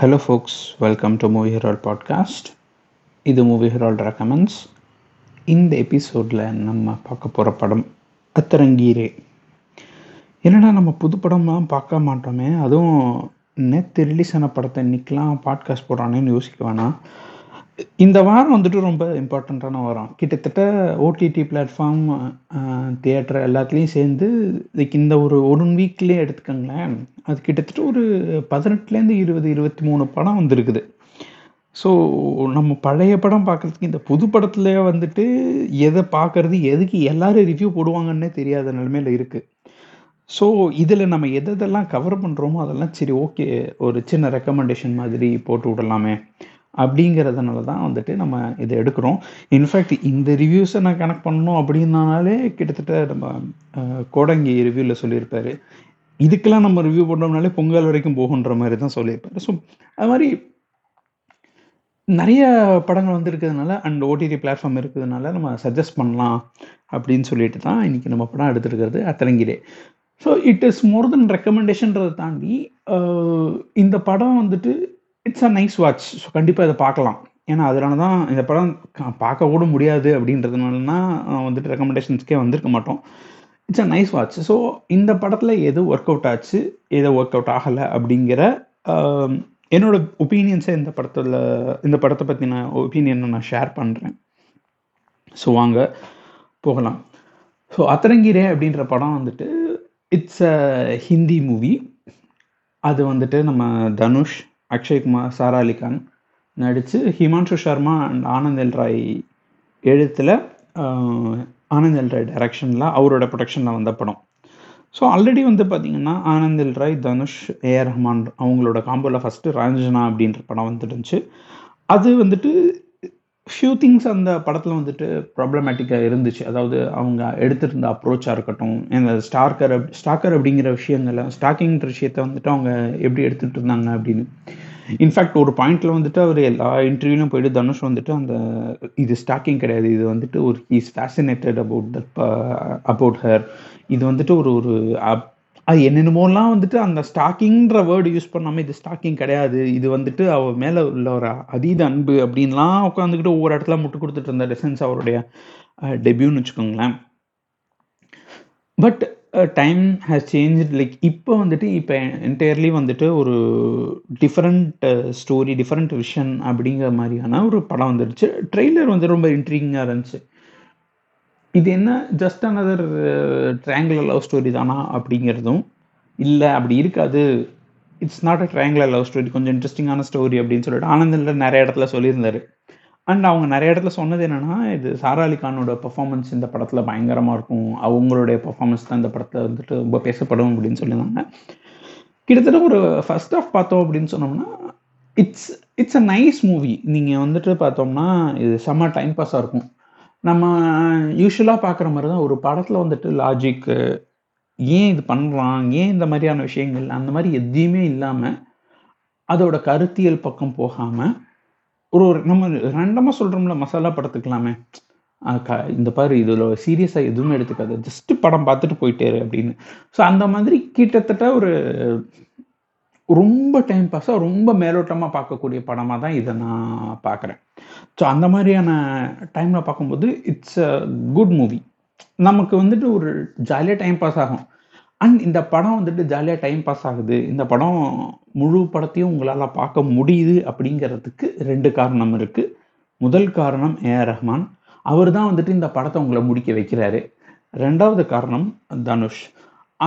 Hello folks welcome to Movie Herald podcast இது movie Herald recommends இந்த எபிசோடில் நம்ம பார்க்க போகிற படம் அத்தரங்கீரே. என்னடா நம்ம புது படம்லாம் பார்க்க மாட்டோமே? அதுவும் நேற்று ரிலீஸ் ஆன படத்தை இன்றைக்கெலாம் பாட்காஸ்ட் போடுறானேன்னு யோசிக்க வேணாம். இந்த வாரம் வந்துட்டு ரொம்ப இம்பார்ட்டண்ட்டான வாரம். கிட்டத்தட்ட ஓடிடி பிளாட்ஃபார்ம் தியேட்டர் எல்லாத்துலேயும் சேர்ந்து இதுக்கு இந்த ஒரு ஒன் வீக்லேயே எடுத்துக்கோங்களேன் அது கிட்டத்தட்ட ஒரு பதினெட்டுலேருந்து இருபது இருபத்தி மூணு படம் வந்திருக்குது. ஸோ நம்ம பழைய படம் பார்க்குறதுக்கு இந்த புது படத்துல வந்துட்டு எதை பார்க்கறது எதுக்கு எல்லாரும் ரிவ்யூ போடுவாங்கன்னே தெரியாத நிலைமையில இருக்குது ஸோ இதில் நம்ம எதெல்லாம் கவர் பண்ணுறோமோ அதெல்லாம் சரி ஓகே ஒரு சின்ன ரெக்கமெண்டேஷன் மாதிரி போட்டு விடலாமே. அப்படிங்கிறதுனால தான் வந்துட்டு நம்ம இதை எடுக்கிறோம். இன்ஃபேக்ட் இந்த ரிவ்யூஸை நான் கனெக்ட் பண்ணணும் அப்படின்னாலே கிட்டத்தட்ட நம்ம கோடங்கி ரிவ்யூவில் சொல்லியிருப்பாரு. இதுக்கெல்லாம் நம்ம ரிவ்யூ பண்ணோம்னாலே பொங்கல் வரைக்கும் போகுன்ற மாதிரி தான் சொல்லியிருப்பாரு. ஸோ அது மாதிரி நிறைய படங்கள் வந்து இருக்கிறதுனால அண்ட் ஓடிடி பிளாட்ஃபார்ம் இருக்கிறதுனால நம்ம சஜஸ்ட் பண்ணலாம் அப்படின்னு சொல்லிட்டு தான் இன்றைக்கி நம்ம படம் எடுத்துருக்கிறது அத்தலங்கிரே so it is more then ரெக்கமெண்டேஷன்றதை தாண்டி இந்த படம் வந்துட்டு it's a nice watch so கண்டிப்பாக இதை பார்க்கலாம். ஏன்னா அதனால தான் இந்த படம் பார்க்க கூட முடியாது அப்படின்றதுனாலனா வந்துட்டு ரெக்கமெண்டேஷன்ஸ்க்கே வந்திருக்க மாட்டோம். It's a nice watch so இந்த படத்தில் எது ஒர்க் அவுட் ஆச்சு எது ஒர்க் அவுட் ஆகலை அப்படிங்கிற என்னோட ஒப்பீனியன்ஸை இந்த படத்தில் இந்த படத்தை பற்றின ஒப்பீனியனை நான் ஷேர் பண்ணுறேன் ஸோ வாங்க போகலாம். ஸோ அத்தரங்கிரே அப்படின்ற படம் வந்துட்டு இட்ஸ் அ ஹிந்தி மூவி அது வந்துட்டு நம்ம தனுஷ் அக்ஷய்குமார் சாரா அலிகான் நடித்து ஹிமான்ஷு சர்மா அண்ட் ஆனந்த் எல் ராய் எழுத்தில் ஆனந்த் எல் ராய் டைரக்ஷனில் அவரோட ப்ரொடக்ஷனில் வந்த படம். ஸோ ஆல்ரெடி வந்து பார்த்தீங்கன்னா ஆனந்த் எல் ராய் தனுஷ் ஏஆர் ரஹ்மான் அவங்களோட காம்போவில் ஃபஸ்ட்டு ராஞ்சனா அப்படின்ற படம் வந்துருந்துச்சு அது வந்துட்டு ஃபியூ திங்ஸ் அந்த படத்தில் வந்துட்டு ப்ராப்ளமேட்டிக்காக இருந்துச்சு. அதாவது அவங்க எடுத்திருந்த அப்ரோச்சாக இருக்கட்டும் இந்த ஸ்டாக்கர் அப் ஸ்டாக்கர் அப்படிங்கிற விஷயங்களை ஸ்டாக்கிங்கிற விஷயத்த வந்துட்டு அவங்க எப்படி எடுத்துகிட்டு இருந்தாங்க அப்படின்னு. இன்ஃபேக்ட் ஒரு பாயிண்டில் வந்துட்டு அவர் எல்லா இன்டர்வியூலையும் போயிட்டு தனுஷ் வந்துட்டு அந்த இது ஸ்டாக்கிங் கிடையாது. இது வந்துட்டு ஒரு is fascinated about that about her இது வந்துட்டு ஒரு ஒரு அப்- அது என்னென்னமோலாம் வந்துட்டு அந்த ஸ்டாக்கிங்கிற வேர்டு யூஸ் பண்ணாமல் இது ஸ்டாக்கிங் கிடையாது. இது வந்துட்டு அவ மேலே உள்ள ஒரு அதீத அன்பு அப்படின்லாம் உட்காந்துக்கிட்டு ஒவ்வொரு இடத்துல முட்டு கொடுத்துட்டு இருந்த டெசன்ஸ் அவருடைய டெபியூன்னு வச்சுக்கோங்களேன். But time has change like இப்போ வந்துட்டு இப்போ என்டையர்லி வந்துட்டு ஒரு டிஃப்ரெண்ட் ஸ்டோரி டிஃப்ரெண்ட் விஷன் அப்படிங்கிற மாதிரியான ஒரு படம் வந்துடுச்சு ட்ரெய்லர் வந்து ரொம்ப இன்ட்ரீங்காக இருந்துச்சு. இது என்ன? Just another triangular love story தானா அப்படிங்கிறதும் இல்லை அப்படி இருக்காது. It's not a triangular love story கொஞ்சம் இன்ட்ரெஸ்டிங்கான ஸ்டோரி அப்படின்னு சொல்லிட்டு ஆனந்தில் நிறைய இடத்துல சொல்லியிருந்தாரு. அண்ட் அவங்க நிறைய இடத்துல சொன்னது என்னென்னா இது சாரா அலி கானோட இந்த படத்தில் பயங்கரமாக இருக்கும். அவங்களுடைய பர்ஃபார்மன்ஸ் தான் இந்த படத்தில் வந்துட்டு ரொம்ப பேசப்படும் அப்படின்னு சொல்லியிருந்தாங்க. கிட்டத்தட்ட ஒரு ஃபர்ஸ்ட் ஆஃப் பார்த்தோம் அப்படின்னு சொன்னோம்னா it's it's a nice movie நீங்கள் வந்துட்டு பார்த்தோம்னா இது செம்ம டைம் பாஸாக இருக்கும். நம்ம யூஸ்வலாக பார்க்குற மாதிரி தான் ஒரு படத்தில் வந்துட்டு லாஜிக்கு ஏன் இது பண்ணுறான் ஏன் இந்த மாதிரியான விஷயங்கள்? அந்த மாதிரி எதையுமே இல்லாமல் அதோட கருத்தியல் பக்கம் போகாமல் ஒரு ஒரு நம்ம ரெண்டமாக சொல்கிறோம்ல மசாலா படத்துக்கலாமே க- இந்த பாரு இதில் சீரியஸாக எதுவுமே எடுத்துக்காது. ஜஸ்ட்டு படம் பார்த்துட்டு போயிட்டே அப்படின்னு. ஸோ அந்த மாதிரி கிட்டத்தட்ட ஒரு ரொம்ப டைம் பாஸாக ரொம்ப மேலோட்டமாக பார்க்கக்கூடிய படமாக தான் இதை நான் பார்க்குறேன். ஸோ அந்த மாதிரியான டைமில் பார்க்கும்போது இட்ஸ் அ குட் மூவி நமக்கு வந்துட்டு ஒரு ஜாலியாக டைம் பாஸ் ஆகும். அண்ட் இந்த படம் வந்துட்டு ஜாலியாக டைம் பாஸ் ஆகுது. இந்த படம் முழு படத்தையும் உங்களால் பார்க்க முடியுது அப்படிங்கிறதுக்கு ரெண்டு காரணம் இருக்குது முதல் காரணம் ஏஆர் ரஹ்மான். அவர் தான் வந்துட்டு இந்த படத்தை உங்களை முடிக்க வைக்கிறாரு. ரெண்டாவது காரணம் தனுஷ்.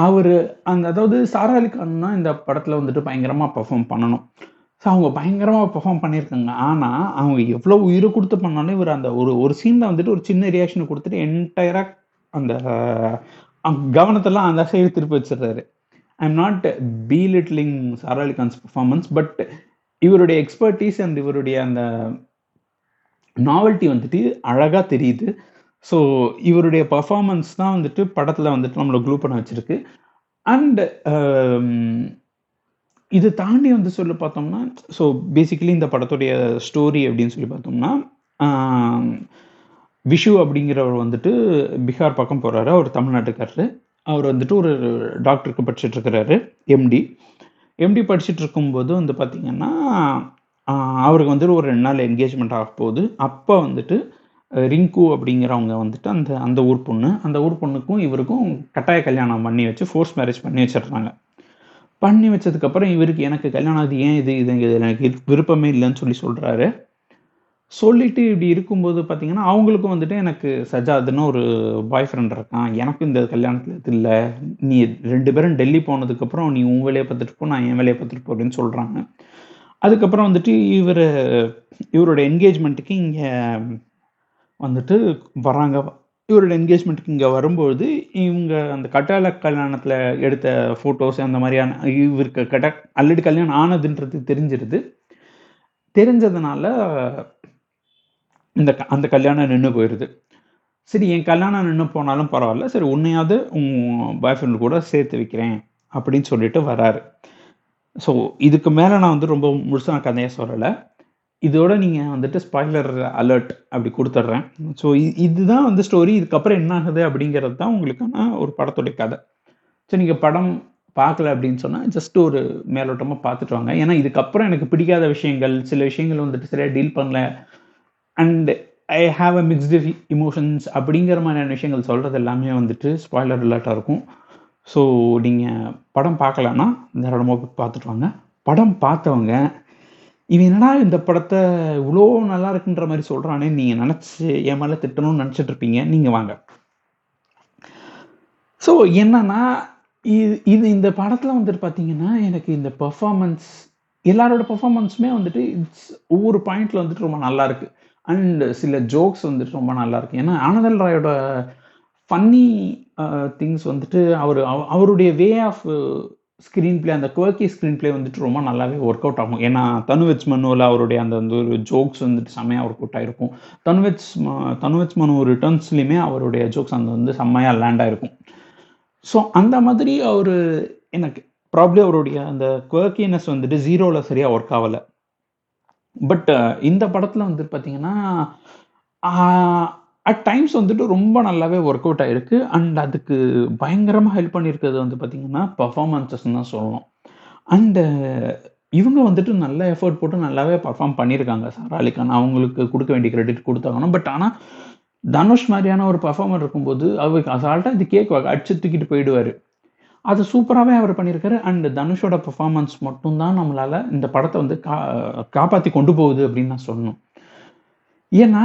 அவர் அந்த அதாவது சாரா அலி கான்னா இந்த படத்தில் வந்துட்டு பயங்கரமாக பெர்ஃபார்ம் பண்ணணும். ஸோ அவங்க பயங்கரமாக பெர்ஃபார்ம் பண்ணியிருக்காங்க. ஆனால் அவங்க எவ்வளோ உயிரை கொடுத்து பண்ணாலும் இவர் அந்த ஒரு ஒரு சீனில் வந்துட்டு ஒரு சின்ன ரியாக்ஷனை கொடுத்துட்டு என்டையராக அந்த கவனத்தெல்லாம் அந்த சைடு திருப்பி வச்சிடுறாரு. I'm not belittling Sara Ali Khan's but இவருடைய எக்ஸ்பர்டீஸ் அண்ட் இவருடைய அந்த நாவல்ட்டி வந்துட்டு அழகாக தெரியுது. ஸோ இவருடைய பர்ஃபார்மன்ஸ் தான் வந்துட்டு படத்தில் வந்துட்டு நம்மளை க்ளூ பண்ண வச்சுருக்கு. அண்ட் um, இது தாண்டி வந்து சொல்லி பார்த்தோம்னா ஸோ பேசிக்கலி இந்த படத்துடைய ஸ்டோரி அப்படின்னு சொல்லி பார்த்தோம்னா um, விஷு அப்படிங்கிறவர் வந்துட்டு பீகார் பக்கம் போகிறாரு அவர் தமிழ்நாட்டுக்காரரு. அவர் வந்துட்டு ஒரு டாக்டருக்கு படிச்சுட்டு இருக்கிறாரு எம்டி எம்டி படிச்சுட்டு இருக்கும்போது வந்து பார்த்திங்கன்னா அவருக்கு வந்துட்டு ஒரு ரெண்டு நாள் என்கேஜ்மெண்ட் ஆக போகுது அப்போ வந்துட்டு ரிங்கு அப்படிங்கிறவங்க வந்துட்டு அந்த அந்த ஊர் பொண்ணு அந்த ஊர் பொண்ணுக்கும் இவருக்கும் கட்டாய கல்யாணம் பண்ணி வச்சு ஃபோர்ஸ் மேரேஜ் பண்ணி வச்சிடுறாங்க. பண்ணி வச்சதுக்கப்புறம் இவருக்கு எனக்கு கல்யாணம் அது ஏன் இது இது இது எனக்கு விருப்பமே இல்லைன்னு சொல்லி சொல்கிறாரு சொல்லிட்டு இப்படி இருக்கும்போது பார்த்தீங்கன்னா அவங்களுக்கும் வந்துட்டு எனக்கு சஜாதுன்னு ஒரு பாய் ஃப்ரெண்ட் இருக்கான். எனக்கும் இந்த கல்யாணத்தில் இது இல்லை. நீ ரெண்டு பேரும் டெல்லி போனதுக்கப்புறம் நீ உன் வேலையை பார்த்துட்டு போ நான் என் வேலையை பார்த்துட்டு போ அப்படின்னு சொல்கிறாங்க அதுக்கப்புறம் வந்துட்டு இவர் இவரோட என்கேஜ்மெண்ட்டுக்கு இங்கே வந்துட்டு வராங்க இவரோட என்கேஜ்மெண்ட்டுக்கு இங்கே வரும்பொழுது இவங்க அந்த கட்டால கல்யாணத்தில் எடுத்த ஃபோட்டோஸ் அந்த மாதிரியான இவருக்கு கட்ட ஆல்ரெடி கல்யாணம் ஆனதுன்றது தெரிஞ்சிருது. தெரிஞ்சதுனால இந்த க- அந்த கல்யாணம் நின்று போயிடுது சரி என் கல்யாணம் நின்று போனாலும் பரவாயில்ல. சரி உன்னையாவது உன் பாய் ஃப்ரெண்டு கூட சேர்த்து வைக்கிறேன் அப்படின்னு சொல்லிட்டு வராரு. ஸோ இதுக்கு மேலே நான் வந்து ரொம்ப முழுசாக கதையை சொல்லலை. இதோட நீங்கள் வந்துட்டு ஸ்பாய்லர் அலர்ட் அப்படி கொடுத்துட்றேன். ஸோ இதுதான் வந்து ஸ்டோரி இதுக்கப்புறம் என்ன ஆகுது அப்படிங்கிறது தான் உங்களுக்கான ஒரு படத்துடைய கதை. ஸோ நீங்கள் படம் பார்க்கல அப்படின்னு சொன்னால் ஜஸ்ட் ஒரு மேலோட்டமாக பார்த்துட்டு வாங்க. ஏன்னா இதுக்கப்புறம் எனக்கு பிடிக்காத விஷயங்கள் சில விஷயங்கள் வந்துட்டு சரியாக டீல் பண்ணல. And I have a mixed emotions அப்படிங்கிற மாதிரியான விஷயங்கள் சொல்கிறது எல்லாமே வந்துட்டு ஸ்பாய்லர் அலர்ட்டாக இருக்கும். ஸோ நீங்கள் படம் பார்க்கலன்னா தாராளமாக போய் பார்த்துட்டு வாங்க. படம் பார்த்தவங்க இவன் என்னடா இந்த படத்தை இவ்வளோ நல்லா இருக்குன்ற மாதிரி சொல்கிறானே நீங்கள் நினச்சி என் மேலே திட்டணும்னு நினச்சிட்டு இருப்பீங்க. நீங்கள் வாங்க. ஸோ என்னன்னா இது இது இந்த படத்தில் வந்துட்டு பார்த்தீங்கன்னா எனக்கு இந்த பெர்ஃபார்மன்ஸ் எல்லாரோட பர்ஃபாமன்ஸுமே வந்துட்டு இட்ஸ் ஒவ்வொரு பாயிண்ட்ல வந்துட்டு ரொம்ப நல்லா இருக்கு. அண்ட் சில ஜோக்ஸ் வந்துட்டு ரொம்ப நல்லா இருக்கு. ஏன்னா ஆனந்தல் ராயோட ஃபன்னி திங்ஸ் வந்துட்டு அவர் அவருடைய வே ஆஃப் ஸ்க்ரீன் பிளே அந்த குவர்க்கி ஸ்க்ரீன் பிளே வந்துட்டு ரொம்ப நல்லாவே ஒர்க் அவுட் ஆகும். ஏன்னா தனுவெச் மனுவில் அவருடைய அந்த அந்த ஒரு ஜோக்ஸ் வந்துட்டு செம்மையாக ஒர்க் அவுட் ஆகிருக்கும் தனுவெச் ம- தனுவெச் மனு ரிட்டர்ன்ஸ்லையுமே அவருடைய ஜோக்ஸ் அந்த வந்து செம்மையாக லேண்ட் ஆகிருக்கும் ஸோ அந்த மாதிரி அவர் எனக்கு ப்ராப்ளி அவருடைய அந்த குவர்க்கினஸ் வந்துட்டு ஜீரோவில் சரியாக ஒர்க் ஆகலை. பட் இந்த படத்தில் வந்துட்டு பார்த்தீங்கன்னா அட் டைம்ஸ் வந்துட்டு ரொம்ப நல்லாவே ஒர்க் அவுட் ஆயிருக்கு. அண்ட் அதுக்கு பயங்கரமாக ஹெல்ப் பண்ணியிருக்கிறது வந்து பார்த்தீங்கன்னா பர்ஃபார்மன்ஸஸ் தான் சொல்லணும். அண்டு இவங்க வந்துட்டு நல்ல எஃபர்ட் போட்டு நல்லாவே பர்ஃபார்ம் பண்ணியிருக்காங்க. சார் அலிகான் அவங்களுக்கு கொடுக்க வேண்டிய கிரெடிட் கொடுத்தாங்கணும் பட் ஆனால் தனுஷ் மாதிரியான ஒரு பர்ஃபார்மர் இருக்கும்போது அவருக்கு அசால்ட்டாக இது கேக் அடிச்சு தூக்கிட்டு போயிடுவார். அது சூப்பராகவே அவர் பண்ணியிருக்காரு. அண்ட் தனுஷோட பர்ஃபார்மன்ஸ் மட்டும்தான் நம்மளால் இந்த படத்தை வந்து கா காப்பாற்றி கொண்டு போகுது அப்படின்னு நான் சொல்லணும். ஏன்னா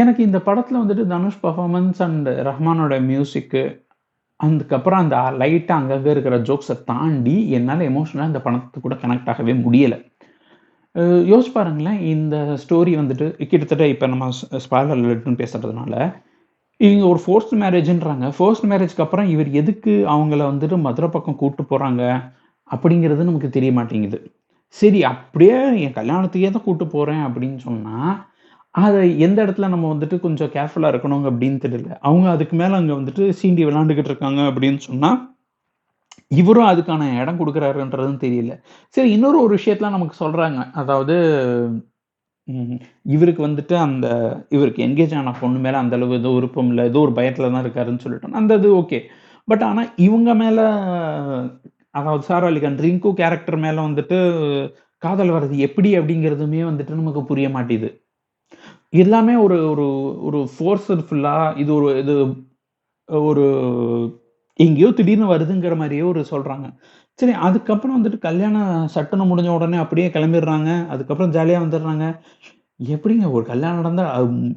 எனக்கு இந்த படத்தில் வந்துட்டு தனுஷ் பர்ஃபார்மன்ஸ் அண்ட் ரஹ்மானோட மியூசிக்கு அதுக்கப்புறம் அந்த லைட்டாக அங்கங்கே இருக்கிற ஜோக்ஸை தாண்டி என்னால் எமோஷனலாக இந்த படத்து கூட கனெக்ட் ஆகவே முடியலை. யோசிச்சு பாருங்களேன் இந்த ஸ்டோரி வந்துட்டு கிட்டத்தட்ட இப்போ நம்ம ஸ்பாய்லர் அலர்ட்னு பேசுறதுனால இவங்க ஒரு ஃபோர்ஸ்ட் மேரேஜ்ன்றாங்க ஃபோர்ஸ்ட் மேரேஜ்க்கு அப்புறம் இவர் எதுக்கு அவங்கள வந்துட்டு மதுரை பக்கம் கூப்பிட்டு போகிறாங்க அப்படிங்கிறது நமக்கு தெரிய மாட்டேங்குது. சரி அப்படியே என் கல்யாணத்துக்கே தான் கூப்பிட்டு போகிறேன் அப்படின்னு சொன்னால் அதை எந்த இடத்துல நம்ம வந்துட்டு கொஞ்சம் கேர்ஃபுல்லாக இருக்கணும் அப்படின்னு தெரியல. அவங்க அதுக்கு மேலே அங்கே வந்துட்டு சீண்டி விளாண்டுக்கிட்டு இருக்காங்க அப்படின்னு சொன்னால் இவரும் அதுக்கான இடம் கொடுக்குறாருன்றதும் தெரியல. சரி இன்னொரு ஒரு விஷயத்தெலாம் நமக்கு சொல்கிறாங்க அதாவது இவருக்கு வந்துட்டு அந்த இவருக்கு என்கேஜ் ஆன பொண்ணு மேலே அந்த அளவு ஏதோ விருப்பம் இல்லை ஏதோ ஒரு பயத்தில் தான் இருக்காருன்னு சொல்லிட்டோம் அந்த இது ஓகே பட் ஆனால் இவங்க மேலே அதாவது சார் அலிகான் ரிங்கு கேரக்டர் மேலே வந்துட்டு காதல் வர்றது எப்படி அப்படிங்கிறதுமே வந்துட்டு நமக்கு புரிய மாட்டேது. எல்லாமே ஒரு ஒரு ஒரு ஃபோர்ஸ்ஃபுல்லாக இது ஒரு இது ஒரு எங்கேயோ திடீர்னு வருதுங்கிற மாதிரியே ஒரு சொல்கிறாங்க சரி அதுக்கப்புறம் வந்துட்டு கல்யாணம் சட்டணம் முடிஞ்ச உடனே அப்படியே கிளம்பிடுறாங்க. அதுக்கப்புறம் ஜாலியாக வந்துடுறாங்க. எப்படிங்க ஒரு கல்யாணம் நடந்தால்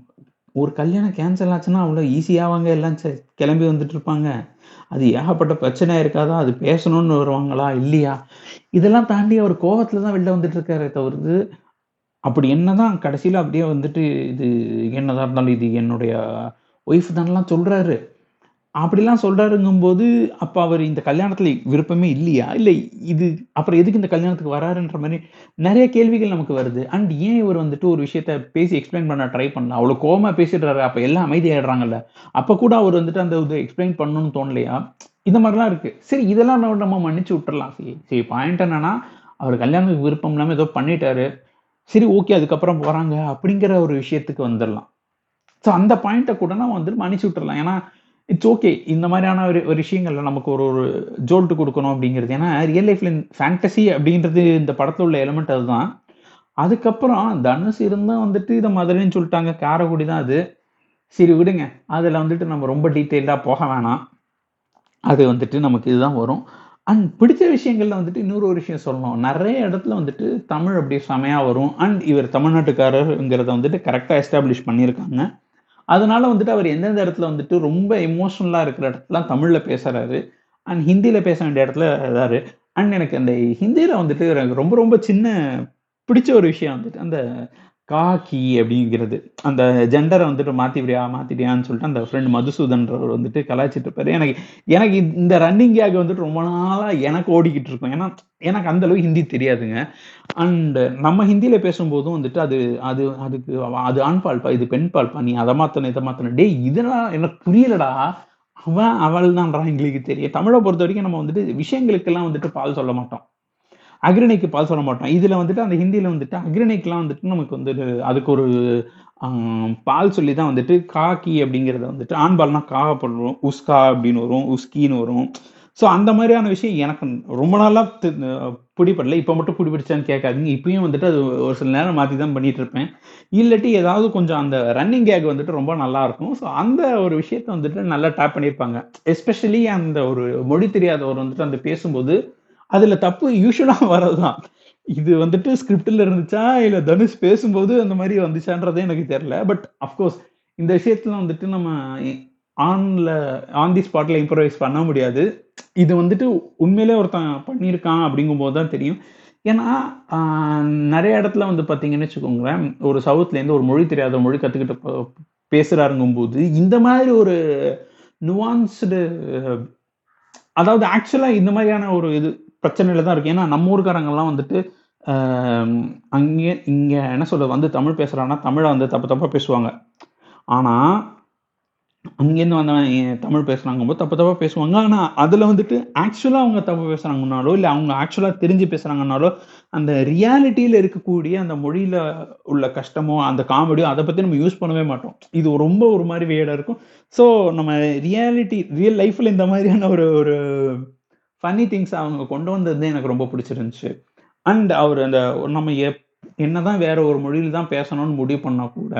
ஒரு கல்யாணம் கேன்சல் ஆச்சுன்னா அவ்வளோ ஈஸியாகவாங்க எல்லாம் சே- கிளம்பி வந்துட்டு இருப்பாங்க. அது ஏகப்பட்ட பிரச்சனை இருக்காதா? அது பேசணும்னு வருவாங்களா? இல்லையா? இதெல்லாம் தாண்டி அவர் கோவத்தில் தான் வெளில வந்துட்டு இருக்காரு தவிர்த்து அப்படி என்னதான் கடைசியில அப்படியே வந்துட்டு இது என்னதாக இருந்தாலும் இது என்னுடைய ஒய்ஃப் தானெல்லாம் சொல்றாரு. அப்படிலாம் சொல்றாருங்கும்போது அப்போ அவர் இந்த கல்யாணத்துல விருப்பமே இல்லையா? இல்லை இது அப்புறம் எதுக்கு இந்த கல்யாணத்துக்கு வராருன்ற மாதிரி நிறைய கேள்விகள் நமக்கு வருது. அண்ட் ஏன் இவர் வந்துட்டு ஒரு விஷயத்த பேசி எக்ஸ்பிளைன் பண்ண ட்ரை பண்ணல? அவ்வளோ கோவமா பேசிடுறாரு. அப்போ எல்லாம் அமைதியாயிடுறாங்கல்ல. அப்போ கூட அவர் வந்துட்டு அந்த இது எக்ஸ்பிளைன் பண்ணணும்னு தோணலையா? இந்த மாதிரிலாம் இருக்கு. சரி இதெல்லாம் நம்ம மன்னிச்சு விட்டுறலாம். சரி சரி பாயிண்ட் என்னன்னா அவர் கல்யாணத்துக்கு விருப்பம் இல்லாமல் ஏதோ பண்ணிட்டாரு. சரி ஓகே அதுக்கப்புறம் போகிறாங்க அப்படிங்கிற ஒரு விஷயத்துக்கு வந்துடலாம். ஸோ அந்த பாயிண்ட்டை கூட நம்ம வந்துட்டு மன்னிச்சு விட்டுறலாம். ஏன்னா இட்ஸ் ஓகே இந்த மாதிரியான ஒரு ஒரு விஷயங்கள்ல நமக்கு ஒரு ஒரு ஜோல்ட்டு கொடுக்கணும் அப்படிங்கிறது. ஏன்னா ரியல் லைஃப்ல ஃபேண்டசி அப்படின்றது இந்த படத்தில் உள்ள எலிமெண்ட் அதுதான். அதுக்கப்புறம் தனுஷ் இருந்தால் வந்துட்டு இதை மதுரைன்னு சொல்லிட்டாங்க. காரைக்குடி தான் அது. சரி விடுங்க. அதில் வந்துட்டு நம்ம ரொம்ப டீட்டெயில்டாக போக வேணாம். அது வந்துட்டு நமக்கு இதுதான் வரும். அண்ட் பிடிச்ச விஷயங்கள்ல வந்துட்டு இன்னொரு ஒரு விஷயம் சொல்லணும். நிறைய இடத்துல வந்துட்டு தமிழ் அப்படி செமையாக வரும். அண்ட் இவர் தமிழ்நாட்டுக்காரருங்கிறத வந்துட்டு கரெக்டாக எஸ்டாப்ளிஷ் பண்ணியிருக்காங்க. அதனால வந்துட்டு அவர் எந்தெந்த இடத்துல வந்துட்டு ரொம்ப எமோஷனலாக இருக்கிற இடத்துலாம் தமிழில் பேசுறாரு. அண்ட் ஹிந்தியில் பேச வேண்டிய இடத்துல இதாரு. அண்ட் எனக்கு அந்த ஹிந்தியில் வந்துட்டு எனக்கு ரொம்ப ரொம்ப சின்ன பிடிச்ச ஒரு விஷயம் வந்துட்டு அந்த காக்கி அப்படிங்கிறது. அந்த ஜெண்டரை வந்துட்டு மாத்திவிடியா மாத்திட்டியான்னு சொல்லிட்டு அந்த ஃப்ரெண்ட் மதுசூதன்றவர் வந்துட்டு கலாய்ச்சிட்டு இருப்பாரு. எனக்கு எனக்கு இந்த ரன்னிங் கேக் வந்துட்டு ரொம்ப நாளா எனக்கு ஓடிக்கிட்டு இருக்கும். ஏன்னா எனக்கு அந்த அளவுக்கு ஹிந்தி தெரியாதுங்க. அண்ட் நம்ம ஹிந்தியில பேசும்போதும் வந்துட்டு அது அது அதுக்கு அது ஆண் பால்பா இது பெண் பால்பா நீ அதை மாத்தணும் இதை மாத்தணும். டே இதெல்லாம் எனக்கு புரியலடா. அவன் அவள் தான்டா எங்களுக்கு தெரியும். தமிழை பொறுத்த வரைக்கும் நம்ம வந்துட்டு விஷயங்களுக்கெல்லாம் வந்துட்டு பால் சொல்ல மாட்டோம். அக்ரணிக்கு பால் சொல்ல மாட்டோம். இதுல வந்துட்டு அந்த ஹிந்தியில வந்துட்டு அக்ரணிக்கெல்லாம் வந்துட்டு நமக்கு வந்துட்டு அதுக்கு ஒரு பால் சொல்லி தான் வந்துட்டு காக்கி அப்படிங்கிறத வந்துட்டு ஆண்பால்னா காக போடுறோம். உஸ்கா அப்படின்னு வரும் உஸ்கின்னு வரும். ஸோ அந்த மாதிரியான விஷயம் எனக்கு ரொம்ப நாளாக பிடிப்படல இப்போ மட்டும் பிடிபிடிச்சான்னு கேட்காதீங்க. இப்பயும் வந்துட்டு அது ஒரு சில நேரம் மாற்றி தான் பண்ணிட்டு இருப்பேன். இல்லாட்டி ஏதாவது கொஞ்சம் அந்த ரன்னிங் கேக் வந்துட்டு ரொம்ப நல்லா இருக்கும். ஸோ அந்த ஒரு விஷயத்த வந்துட்டு நல்லா டேப் பண்ணியிருப்பாங்க எஸ்பெஷலி அந்த ஒரு மொழி தெரியாதவர் வந்துட்டு அந்த பேசும்போது அதுல தப்பு யூஸ்வலா வரதுதான் இது வந்துட்டு ஸ்கிரிப்டில் இருந்துச்சா இல்ல தனுஷ் பேசும்போது அந்த மாதிரி வந்துச்சான்றதே எனக்கு தெரியல. பட் அஃப்கோர்ஸ் இந்த விஷயத்துல வந்துட்டு நம்ம ஆன்ல ஆன் தி ஸ்பாட்ல இம்ப்ரவைஸ் பண்ண முடியாது. இது வந்துட்டு உண்மையிலே ஒருத்தன் பண்ணியிருக்கான் அப்படிங்கும்போது தான் தெரியும். ஏன்னா நிறைய இடத்துல வந்து பார்த்தீங்கன்னு வச்சுக்கோங்களேன் ஒரு சவுத்லேருந்து ஒரு மொழி தெரியாத மொழி கற்றுக்கிட்டு பேசுகிறாருங்கும்போது இந்த மாதிரி ஒரு நுவான்ஸ்டு அதாவது ஆக்சுவலாக இந்த மாதிரியான ஒரு இது பிரச்சனையில தான் இருக்கு. ஏன்னா நம்ம ஊருக்காரங்கெல்லாம் வந்துட்டு அங்கே இங்கே என்ன சொல்ல வந்து தமிழ் பேசுகிறான்னா தமிழை வந்து தப்பு தப்பாக பேசுவாங்க. ஆனால் அங்கேருந்து வந்தவன் தமிழ் பேசுகிறாங்கும்போது தப்பு தப்பாக பேசுவாங்க. ஆனால் அதில் வந்துட்டு ஆக்சுவலாக அவங்க தப்பு பேசுகிறாங்கனாலோ இல்லை அவங்க ஆக்சுவலாக தெரிஞ்சு பேசுகிறாங்கனாலோ அந்த ரியாலிட்டியில் இருக்கக்கூடிய அந்த மொழியில் உள்ள கஷ்டமோ அந்த காமெடியோ அதை பற்றி நம்ம யூஸ் பண்ணவே மாட்டோம். இது ரொம்ப ஒரு மாதிரி வேடாக இருக்கும். ஸோ நம்ம ரியாலிட்டி ரியல் லைஃப்பில் இந்த மாதிரியான ஒரு ஒரு ஃபன்னி திங்ஸ் அவங்க கொண்டு வந்தது எனக்கு ரொம்ப பிடிச்சிருந்துச்சு. அண்ட் அவர் அந்த நம்ம எப் என்னதான் வேற ஒரு மொழியில் தான் பேசணும்னு முடிவு பண்ணால் கூட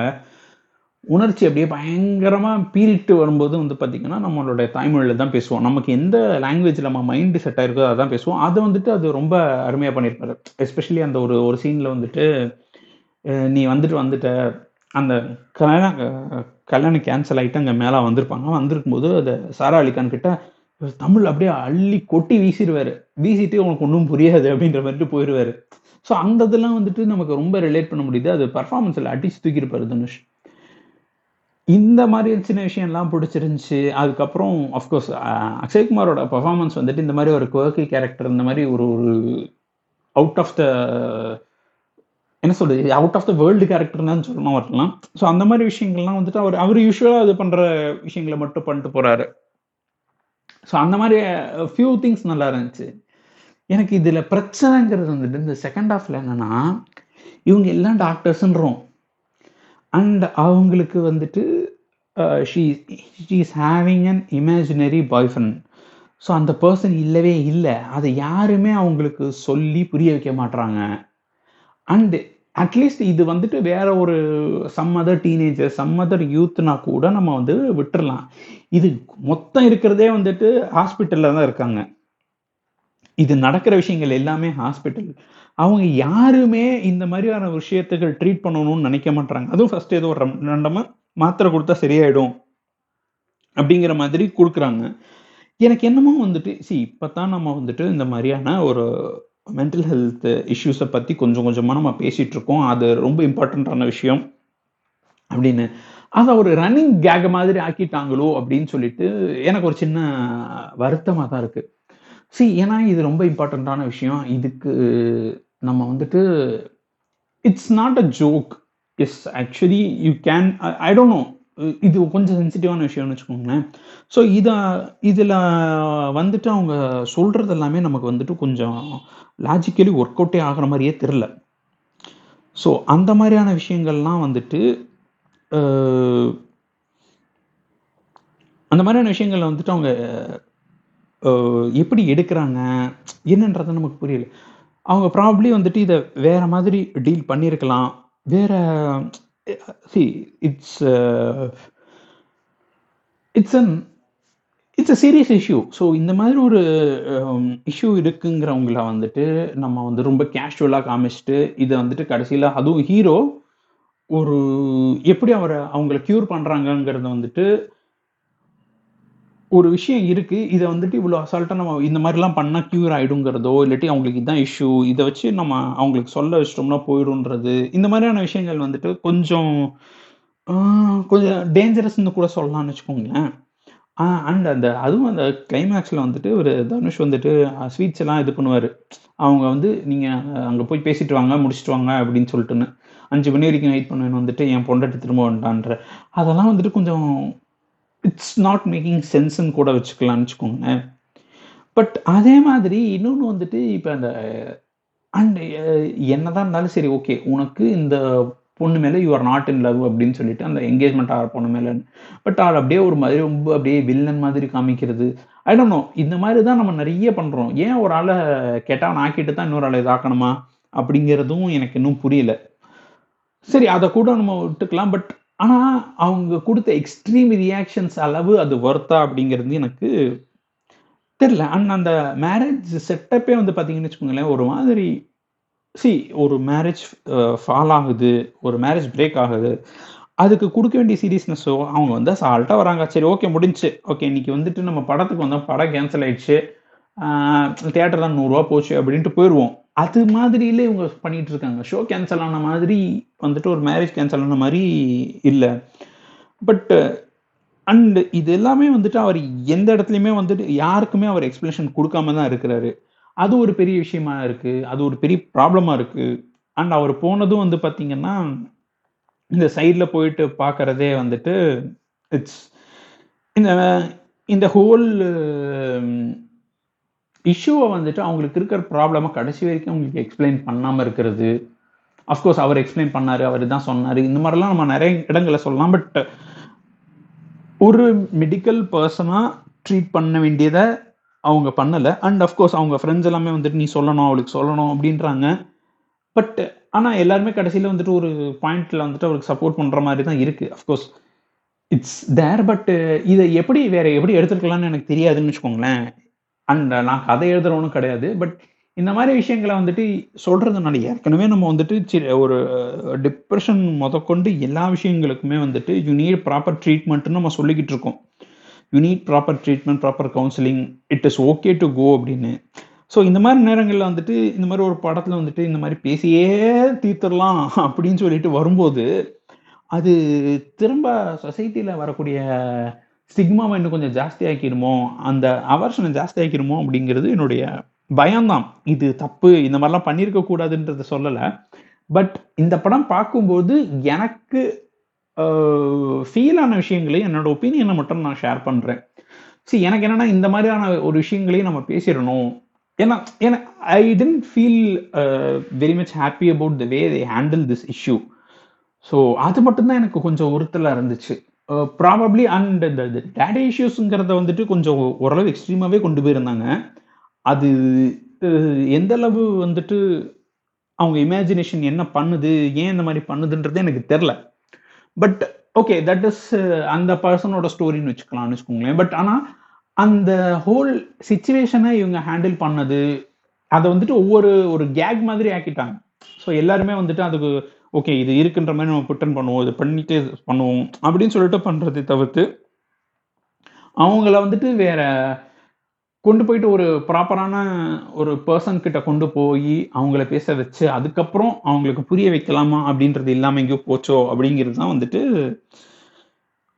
உணர்ச்சி அப்படியே பயங்கரமாக பீரிட்டு வரும்போது வந்து பார்த்திங்கன்னா நம்மளோட தாய்மொழியில் தான் பேசுவோம். நமக்கு எந்த லாங்குவேஜில் நம்ம மைண்டு செட் ஆயிருக்கோ அதான் பேசுவோம். அதை வந்துட்டு அது ரொம்ப அருமையாக பண்ணியிருப்பாரு. எஸ்பெஷலி அந்த ஒரு ஒரு சீனில் வந்துட்டு நீ வந்துட்டு வந்துட்ட அந்த கல்யாணம் கல்யாணம் கேன்சல் ஆகிட்டு அங்கே மேலே வந்திருப்பாங்க. வந்திருக்கும்போது அந்த சாரா அலிகான் கிட்ட தமிழ் அப்படியே அள்ளி கொட்டி வீசிடுவாரு. வீசிட்டு உனக்கு ஒன்றும் புரியாது அப்படின்ற மாதிரிட்டு போயிடுவாரு ஸோ அந்த இதெல்லாம் வந்துட்டு நமக்கு ரொம்ப ரிலேட் பண்ண முடியுது. அது பர்ஃபார்மன்ஸில் அடிச்சு தூக்கியிருப்பாரு தனுஷ். இந்த மாதிரி சின்ன விஷயம்லாம் பிடிச்சிருந்துச்சி. அதுக்கப்புறம் அஃப்கோர்ஸ் அக்ஷய்குமாரோட பர்ஃபார்மன்ஸ் வந்துட்டு இந்த மாதிரி ஒரு குவர்க்கி கேரக்டர் இந்த மாதிரி ஒரு ஒரு அவுட் ஆஃப் த என்ன சொல்றது? அவுட் ஆஃப் த வேர்ல்டு கேரக்டர்னு சொல்லணும் வரலாம் ஸோ அந்த மாதிரி விஷயங்கள்லாம் வந்துட்டு அவர் அவர் யூஸ்வலாக அது பண்ணுற விஷயங்களை மட்டும் பண்ணிட்டு போகிறாரு ஸோ அந்த மாதிரி uh, ஃபியூ திங்ஸ் நல்லா இருந்துச்சு. எனக்கு இதில் பிரச்சனைங்கிறது வந்துட்டு இந்த செகண்ட் ஹாஃபில் என்னென்னா இவங்க எல்லாம் டாக்டர்ஸ்ன்றோம் அண்ட் அவங்களுக்கு வந்துட்டு she she is having an imaginary boy friend so அந்த பர்சன் இல்லவே இல்லை. அதை யாருமே அவங்களுக்கு சொல்லி புரிய வைக்க மாட்றாங்க. அண்டு அட்லீஸ்ட் இது வந்துட்டு வேற ஒரு some other teenager some other யூத்னா கூட நம்ம வந்து விட்டுறலாம். இது மொத்தம் இருக்கிறதே வந்துட்டு ஹாஸ்பிட்டல்ல தான் இருக்காங்க. இது நடக்கிற விஷயங்கள் எல்லாமே ஹாஸ்பிட்டல் அவங்க யாருமே இந்த மாதிரியான விஷயத்துக்கு ட்ரீட் பண்ணணும்னு நினைக்க மாட்டாங்க அதுவும் ஃபர்ஸ்ட் ஏதோ ஒரு ரெண்டமா மாத்திரை கொடுத்தா சரியாயிடும் அப்படிங்கிற மாதிரி கொடுக்குறாங்க. எனக்கு என்னமோ வந்துட்டு சி இப்பதான் நம்ம வந்துட்டு இந்த மாதிரியான ஒரு மென்டல் ஹெல்த் இஷ்யூஸை பற்றி கொஞ்சம் கொஞ்சமாக நம்ம பேசிகிட்ருக்கோம் இருக்கோம் அது ரொம்ப இம்பார்ட்டண்ட்டான விஷயம் அப்படின்னு. அதை ஒரு ரன்னிங் கேக் மாதிரி ஆக்கிட்டாங்களோ அப்படின்னு சொல்லிட்டு எனக்கு ஒரு சின்ன வருத்தமாக தான் இருக்குது சி ஏன்னா இது ரொம்ப இம்பார்ட்டண்ட்டான விஷயம். இதுக்கு நம்ம வந்துட்டு it's not a joke as actually you can I don't know இது கொஞ்சம் சென்சிட்டிவான விஷயம்னு வச்சுக்கோங்களேன். ஸோ இதை இதில் வந்துட்டு அவங்க சொல்கிறது எல்லாமே நமக்கு வந்துட்டு கொஞ்சம் லாஜிக்கலி ஒர்க் அவுட்டே ஆகிற மாதிரியே தெரில ஸோ அந்த மாதிரியான விஷயங்கள்லாம் வந்துட்டு அந்த மாதிரியான விஷயங்கள்ல வந்துட்டு அவங்க எப்படி எடுக்கிறாங்க என்னன்றது நமக்கு புரியல. அவங்க ப்ராப்ளி வந்துட்டு இதை வேற மாதிரி டீல் பண்ணியிருக்கலாம் வேற see it's it's an it's a serious issue so இந்த மாதிரி ஒரு um, இஷ்யூ இருக்குங்கிறவங்கள வந்துட்டு நம்ம வந்து ரொம்ப கேஷுவலாக காமிச்சிட்டு இதை வந்துட்டு கடைசியில் அதுவும் ஹீரோ ஒரு எப்படி அவரை அவங்கள க்யூர் பண்ணுறாங்கங்கிறத வந்துட்டு ஒரு விஷயம் இருக்கு இதை வந்துட்டு இவ்வளோ அசால்ட்டாக நம்ம இந்த மாதிரிலாம் பண்ணால் க்யூர் ஆகிடுங்கிறதோ இல்லாட்டி அவங்களுக்கு இதுதான் இஷ்யூ இதை வச்சு நம்ம அவங்களுக்கு சொல்ல வச்சிட்டோம்னா போயிடும்ன்றது இந்த மாதிரியான விஷயங்கள் வந்துட்டு கொஞ்சம் கொஞ்சம் டேஞ்சரஸ்ன்னு கூட சொல்லலாம்னு வச்சுக்கோங்களேன். அண்ட் அந்த அதுவும் அந்த கிளைமேக்ஸில் வந்துட்டு ஒரு தனுஷ் வந்துட்டு ஸ்வீட்ஸ் எல்லாம் இது பண்ணுவார். அவங்க வந்து நீங்கள் அங்கே போய் பேசிட்டு வாங்க முடிச்சுட்டு வாங்க அப்படின்னு சொல்லிட்டுன்னு. அஞ்சு மணி வரைக்கும் வெயிட் பண்ணுவேன் வந்துட்டு என் பொண்டாட்டி திரும்ப வந்துட்டான்ற. அதெல்லாம் வந்துட்டு கொஞ்சம் இட்ஸ் நாட் மேக்கிங் சென்ஸ்ன்னு கூட வச்சுக்கலாம்னு வச்சுக்கோங்க பட் அதே மாதிரி இன்னொன்று வந்துட்டு இப்போ அந்த அண்ட் என்னதான் இருந்தாலும் சரி ஓகே உனக்கு இந்த பொண்ணு மேலே you are not in love அப்படின்னு சொல்லிட்டு அந்த என்கேஜ்மெண்ட் ஆகிற பொண்ணு மேலே பட் அவள் அப்படியே ஒரு மாதிரி ரொம்ப அப்படியே வில்லன் மாதிரி காமிக்கிறது. ஐ டோன்ட் நோ இந்த மாதிரி தான் நம்ம நிறைய பண்ணுறோம் ஏன் ஒரு ஆளை கெட்டவன் ஆக்கிட்டு தான் இன்னொரு ஆளை இதாக்கணுமா? அப்படிங்கிறதும் எனக்கு இன்னும் புரியல. சரி அதை கூட நம்ம விட்டுக்கலாம் பட் ஆனால் அவங்க கொடுத்த எக்ஸ்ட்ரீம் ரியாக்ஷன்ஸ் அளவு அது ஒர்த்தா அப்படிங்கிறது எனக்கு தெரில அண்ட் அந்த மேரேஜ் செட்டப்பே வந்து பார்த்தீங்கன்னு வச்சுக்கோங்களேன் ஒரு மாதிரி சி ஒரு மேரேஜ் ஃபால் ஆகுது ஒரு மேரேஜ் பிரேக் ஆகுது அதுக்கு கொடுக்க வேண்டிய சீரியஸ்னஸோ அவங்க வந்து சால்ட்டாக வராங்க. சரி ஓகே முடிஞ்சுச்சு. ஓகே இன்னைக்கு வந்துட்டு நம்ம படத்துக்கு வந்தோம் படம் கேன்சல் ஆயிடுச்சு. தேட்டர் தான் நூறுரூவா போச்சு அப்படின்ட்டு போயிடுவோம் அது மாதிரியிலே இவங்க பண்ணிட்டு இருக்காங்க ஷோ கேன்சல் ஆன மாதிரி வந்துட்டு ஒரு மேரேஜ் கேன்சல் ஆன மாதிரி இல்லை. பட் அண்ட் இது எல்லாமே வந்துட்டு அவர் எந்த இடத்துலையுமே வந்துட்டு யாருக்குமே அவர் எக்ஸ்பிளேஷன் கொடுக்காம தான் இருக்கிறாரு. அது ஒரு பெரிய விஷயமா இருக்கு. அது ஒரு பெரிய ப்ராப்ளமா இருக்கு. அண்ட் அவர் போனதும் வந்து பார்த்தீங்கன்னா இந்த சைடில் போயிட்டு பார்க்கறதே வந்துட்டு இட்ஸ் இந்த இந்த ஹோல் இஷ்யூவை வந்துட்டு அவங்களுக்கு இருக்கிற ப்ராப்ளமை கடைசி வரைக்கும் அவங்களுக்கு எக்ஸ்பிளைன் பண்ணாமல் இருக்கிறது. அஃப்கோர்ஸ் அவர் எக்ஸ்பிளைன் பண்ணாரு அவர் தான் சொன்னார். இந்த மாதிரிலாம் நம்ம நிறைய இடங்களை சொல்லலாம். பட் ஒரு மெடிக்கல் பர்சனாக ட்ரீட் பண்ண வேண்டியதை அவங்க பண்ணலை. அண்ட் அஃப்கோர்ஸ் அவங்க ஃப்ரெண்ட்ஸ் எல்லாமே வந்துட்டு நீ சொல்லணும் அவளுக்கு சொல்லணும் அப்படின்றாங்க. பட் ஆனால் எல்லாருமே கடைசியில் வந்துட்டு ஒரு பாயிண்ட்ல வந்துட்டு அவருக்கு சப்போர்ட் பண்ணுற மாதிரி தான் இருக்குது அஃப்கோர்ஸ் இட்ஸ் தேர் பட் இதை எப்படி வேற எப்படி எடுத்துருக்கலாம்னு எனக்கு தெரியாதுன்னு வச்சுக்கோங்களேன். அண்ட் uh, நான் கதை எழுதுறவனும் கிடையாது. பட் இந்த மாதிரி விஷயங்களை வந்துட்டு சொல்றதுனால ஏற்கனவே நம்ம வந்துட்டு சி- ஒரு டிப்ரெஷன் முதற்கொண்டு எல்லா விஷயங்களுக்குமே வந்துட்டு யூ நீட் ப்ராப்பர் ட்ரீட்மெண்ட்னு நம்ம சொல்லிக்கிட்டு இருக்கோம். You need proper treatment proper counselling it is okay to go அப்படின்னு. ஸோ இந்த மாதிரி நேரங்களில் வந்துட்டு இந்த மாதிரி ஒரு படத்தில் வந்துட்டு இந்த மாதிரி பேசியே தீர்த்துடலாம் அப்படின்னு சொல்லிட்டு வரும்போது அது திரும்ப சொசைட்டியில் வரக்கூடிய சிக்மாவை இன்னும் கொஞ்சம் ஜாஸ்தி ஆக்கிடுமோ அந்த அவர்ஷனை ஜாஸ்தி ஆக்கிடுமோ அப்படிங்கிறது என்னுடைய பயம்தான். இது தப்பு இந்த மாதிரிலாம் பண்ணியிருக்க கூடாதுன்றத சொல்லலை. பட் இந்த படம் பார்க்கும்போது எனக்கு ஃபீலான விஷயங்களையும் என்னோட ஒப்பீனியனை மட்டும் நான் ஷேர் பண்ணுறேன் see எனக்கு என்னன்னா இந்த மாதிரியான ஒரு விஷயங்களையும் நம்ம பேசிடணும். ஏன்னா ஏன்னா I tend feel very much happy about the way they handle this issue so அது மட்டும்தான் எனக்கு கொஞ்சம் உறுத்தலாக இருந்துச்சு. ப்ராபப்ளி அண்ட் இந்த டேடி இஷ்யூஸுங்கிறத வந்துட்டு கொஞ்சம் ஓரளவு எக்ஸ்ட்ரீமாகவே கொண்டு போயிருந்தாங்க. அது எந்த அளவு வந்துட்டு அவங்க இமேஜினேஷன் என்ன பண்ணுது ஏன் இந்த மாதிரி பண்ணுதுன்றது எனக்கு தெரில பட் ஓகே தட் இஸ் அந்த பர்சனோட ஸ்டோரின்னு வச்சுக்கலாம்னு வச்சுக்கோங்களேன். பட் ஆனால் அந்த ஹோல் சுச்சுவேஷனை இவங்க ஹேண்டில் பண்ணது அதை வந்துட்டு ஒவ்வொரு ஒரு கேக் மாதிரி ஆக்கிட்டாங்க. ஸோ எல்லாருமே வந்துட்டு அதுக்கு ஓகே இது இருக்குன்ற மாதிரி நம்ம புட்டன் பண்ணுவோம் இது பண்ணிட்டே பண்ணுவோம் அப்படின்னு சொல்லிட்டு பண்ணுறதை தவிர்த்து அவங்கள வந்துட்டு வேற கொண்டு போயிட்டு ஒரு ப்ராப்பரான ஒரு பர்சன் கிட்ட கொண்டு போய் அவங்கள பேச வச்சு அதுக்கப்புறம் அவங்களுக்கு புரிய வைக்கலாமா அப்படின்றது இல்லாமல் எங்கேயோ போச்சோ அப்படிங்கிறது தான் வந்துட்டு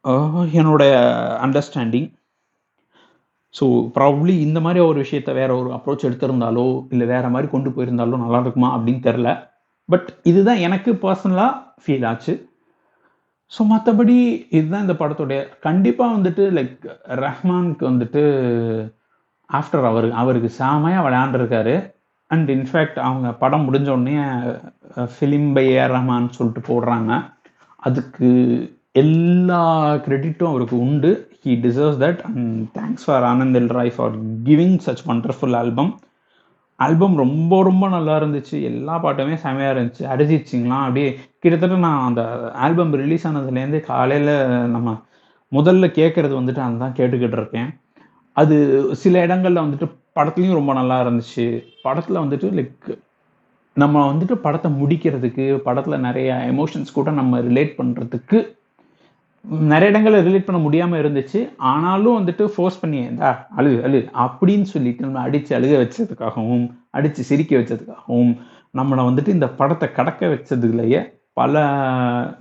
என்னோடய என்னோட அண்டர்ஸ்டாண்டிங் ஸோ ப்ராப்ளி இந்த மாதிரி ஒரு விஷயத்த வேற ஒரு அப்ரோச் எடுத்திருந்தாலோ இல்லை வேற மாதிரி கொண்டு போயிருந்தாலோ நல்லா இருக்குமா அப்படின்னு தெரில பட் இதுதான் எனக்கு பர்சனலாக ஃபீல் ஆச்சு. ஸோ மற்றபடி இதுதான் இந்த படத்துடைய. கண்டிப்பாக வந்துட்டு லைக் ரஹ்மானுக்கு வந்துட்டு ஆஃப்டர் அவர் அவருக்கு செமையாக விளையாண்டுருக்காரு. அண்ட் இன்ஃபேக்ட் அவங்க படம் முடிஞ்ச உடனே ஃபிலிம் பை ஏர் ரஹ்மான் சொல்லிட்டு போடுறாங்க. அதுக்கு எல்லா கிரெடிட்டும் அவருக்கு உண்டு. He deserves that and thanks for Anand L Rai for giving such wonderful album album ரொம்ப ரொம்ப நல்லா இருந்துச்சு. எல்லா பாட்டுமே செமையாக இருந்துச்சு. அரிஜித் சிங்லாம் அப்படியே கிட்டத்தட்ட நான் அந்த ஆல்பம் ரிலீஸ் ஆனதுலேருந்து காலையில் நம்ம முதல்ல கேட்குறது வந்துட்டு அதுதான் கேட்டுக்கிட்டு இருக்கேன். அது சில இடங்களில் வந்துட்டு படத்துலையும் ரொம்ப நல்லா இருந்துச்சு. படத்தில் வந்துட்டு லைக் நம்ம வந்துட்டு படத்தை முடிக்கிறதுக்கு படத்தில் நிறைய எமோஷன்ஸ் கூட நம்ம ரிலேட் பண்ணுறதுக்கு நிறைய இடங்களில் ரிலேட் பண்ண முடியாமல் இருந்துச்சு. ஆனாலும் வந்துட்டு ஃபோர்ஸ் பண்ணி இந்தா அழு அழு அப்படின்னு சொல்லிட்டு நம்ம அடித்து அழுக வச்சதுக்காகவும் அடித்து சிரிக்க வச்சதுக்காகவும் நம்மளை வந்துட்டு இந்த படத்தை கடக்க வச்சதுலையே பல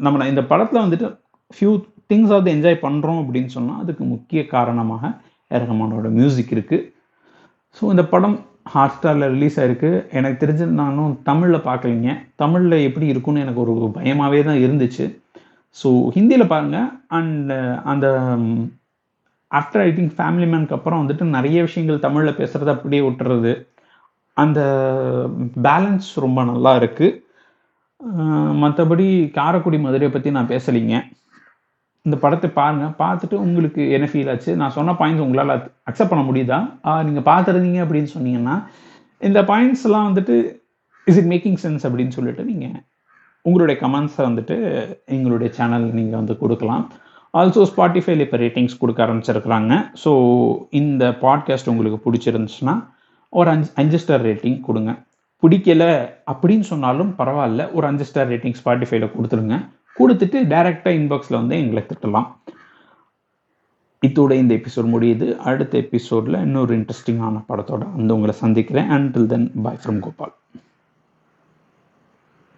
நம்ம இந்த படத்தில் வந்துட்டு ஃபியூ திங்ஸ் ஆஃப் என்ஜாய் பண்ணுறோம் அப்படின்னு சொன்னால் அதுக்கு முக்கிய காரணமாக ரஹ்மானோட மியூசிக் இருக்குது ஸோ இந்த படம் ஹாட் ஸ்டாரில் ரிலீஸ் ஆயிருக்கு. எனக்கு தெரிஞ்சு நானும் தமிழில் பார்க்கலைங்க. தமிழில் எப்படி இருக்கும்னு எனக்கு ஒரு பயமாகவே தான் இருந்துச்சு. ஸோ ஹிந்தியில் பாருங்கள் அண்ட் uh, அந்த ஆஃப்டர் ஐ திங்க் ஃபேமிலி மேனுக்கு அப்புறம் வந்துட்டு நிறைய விஷயங்கள் தமிழில் பேசுகிறத அப்படியே விட்டுறது. அந்த பேலன்ஸ் ரொம்ப நல்லா இருக்குது மற்றபடி காரைக்குடி மதுரையை பற்றி நான் பேசலைங்க. இந்த படத்தை பாருங்கள் பார்த்துட்டு உங்களுக்கு என்ன ஃபீல் ஆச்சு? நான் சொன்ன பாயிண்ட்ஸ் உங்களால் அக்செப்ட் பண்ண முடியுதா? நீங்கள் பார்த்துருந்தீங்க அப்படின்னு சொன்னீங்கன்னா இந்த பாயிண்ட்ஸ்லாம் வந்துட்டு இஸ் இட் மேக்கிங் சென்ஸ் அப்படின்னு சொல்லிட்டு நீங்கள் உங்களுடைய கமெண்ட்ஸை வந்துட்டு எங்களுடைய சேனல் நீங்கள் வந்து கொடுக்கலாம். ஆல்சோ ஸ்பாட்டிஃபைல இப்போ ரேட்டிங்ஸ் கொடுக்க ஆரம்பிச்சிருக்கிறாங்க. ஸோ இந்த பாட்காஸ்ட் உங்களுக்கு பிடிச்சிருந்துச்சுன்னா ஒரு அஞ்சு அஞ்சு ஸ்டார் ரேட்டிங் கொடுங்க. பிடிக்கல அப்படின்னு சொன்னாலும் பரவாயில்ல. ஒரு அஞ்சு ஸ்டார் ரேட்டிங் ஸ்பாட்டிஃபைல கொடுத்துருங்க கொடுத்துட்டு டைரெக்டாக இன்பாக்ஸில் வந்து எங்களை திட்டலாம். இதோட இந்த எபிசோட் முடியுது. அடுத்த எபிசோடில் இன்னொரு இன்ட்ரெஸ்டிங்கான படத்தோட வந்து உங்களை சந்திக்கிறேன். Until then bye from Gopal